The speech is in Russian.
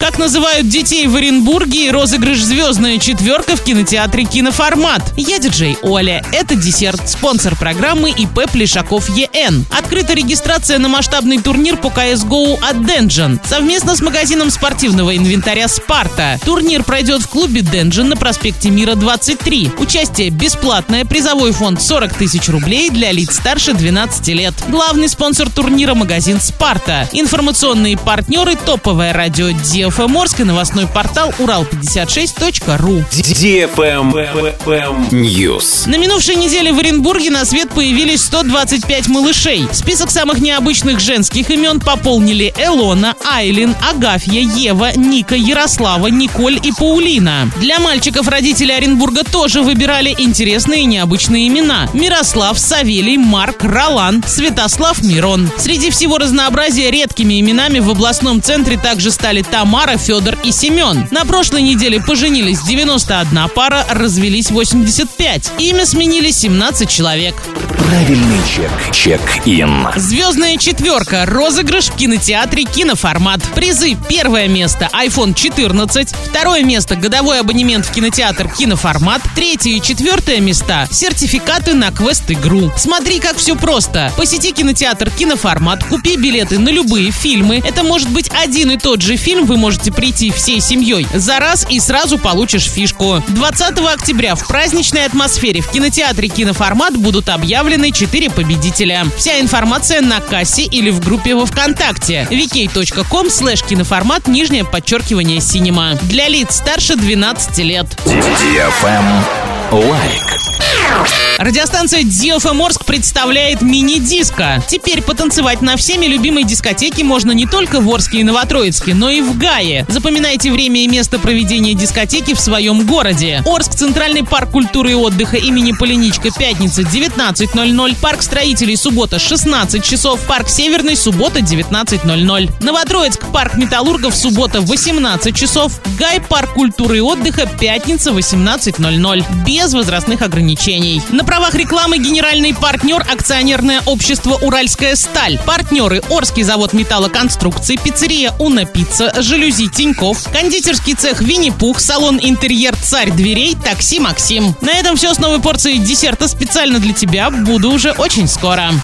Как называют детей в Оренбурге и розыгрыш «Звездная четверка» в кинотеатре «Киноформат». Я диджей Оля. Это десерт. Спонсор программы ИП Плешаков ЕН. Открыта регистрация на масштабный турнир по CSGO от Денджин. Совместно с магазином спортивного инвентаря «Спарта». Турнир пройдет в клубе Денджин на проспекте Мира 23. Участие бесплатное. Призовой фонд 40 тысяч рублей для лиц старше 12 лет. Главный спонсор турнира – магазин «Спарта». Информационные партнеры – топовое радио «Дев ФМ Орск и новостной портал урал56.ру. News. На минувшей неделе в Оренбурге на свет появились 125 малышей. Список самых необычных женских имен пополнили Элона, Айлин, Агафья, Ева, Ника, Ярослава, Николь и Паулина. Для мальчиков родители Оренбурга тоже выбирали интересные и необычные имена. Мирослав, Савелий, Марк, Ролан, Святослав, Мирон. Среди всего разнообразия редкими именами в областном центре также стали Тамара, Тамара, Федор и Семен. На прошлой неделе поженились 91 пара, развелись 85. Имя сменили 17 человек. Правильный чек. Чек-ин. Звездная четверка. Розыгрыш в кинотеатре «Киноформат». Призы. Первое место – iPhone 14. Второе место – годовой абонемент в кинотеатр «Киноформат». Третье и четвертое места – сертификаты на квест-игру. Смотри, как все просто. Посети кинотеатр «Киноформат», купи билеты на любые фильмы. Это может быть один и тот же фильм, вы можете прийти всей семьей за раз и сразу получишь фишку. 20 октября в праздничной атмосфере в кинотеатре «Киноформат» будут объявлены 4 победителя. Вся информация на кассе или в группе во Вконтакте vk.com slash киноформат нижнее подчеркивание синема. Для лиц старше 12 лет. Лайк. Радиостанция DFM Орск представляет мини-диско. Теперь потанцевать на всеми любимой дискотеке можно не только в Орске и Новотроицке, но и в Гае. Запоминайте время и место проведения дискотеки в своем городе. Орск, Центральный парк культуры и отдыха имени Полиничка, пятница 19.00, парк строителей, суббота 16 часов, парк Северный, суббота 19.00. Новотроицк, парк металлургов, суббота 18 часов, Гай, парк культуры и отдыха, пятница 18.00. Без возрастных ограничений. На правах рекламы генеральный партнер акционерное общество «Уральская сталь». Партнеры Орский завод металлоконструкций, пиццерия «Уна Пицца», жалюзи Тиньков, кондитерский цех «Винни-Пух», салон «Интерьер Царь дверей», такси «Максим». На этом все с новой порцией десерта специально для тебя. Буду уже очень скоро.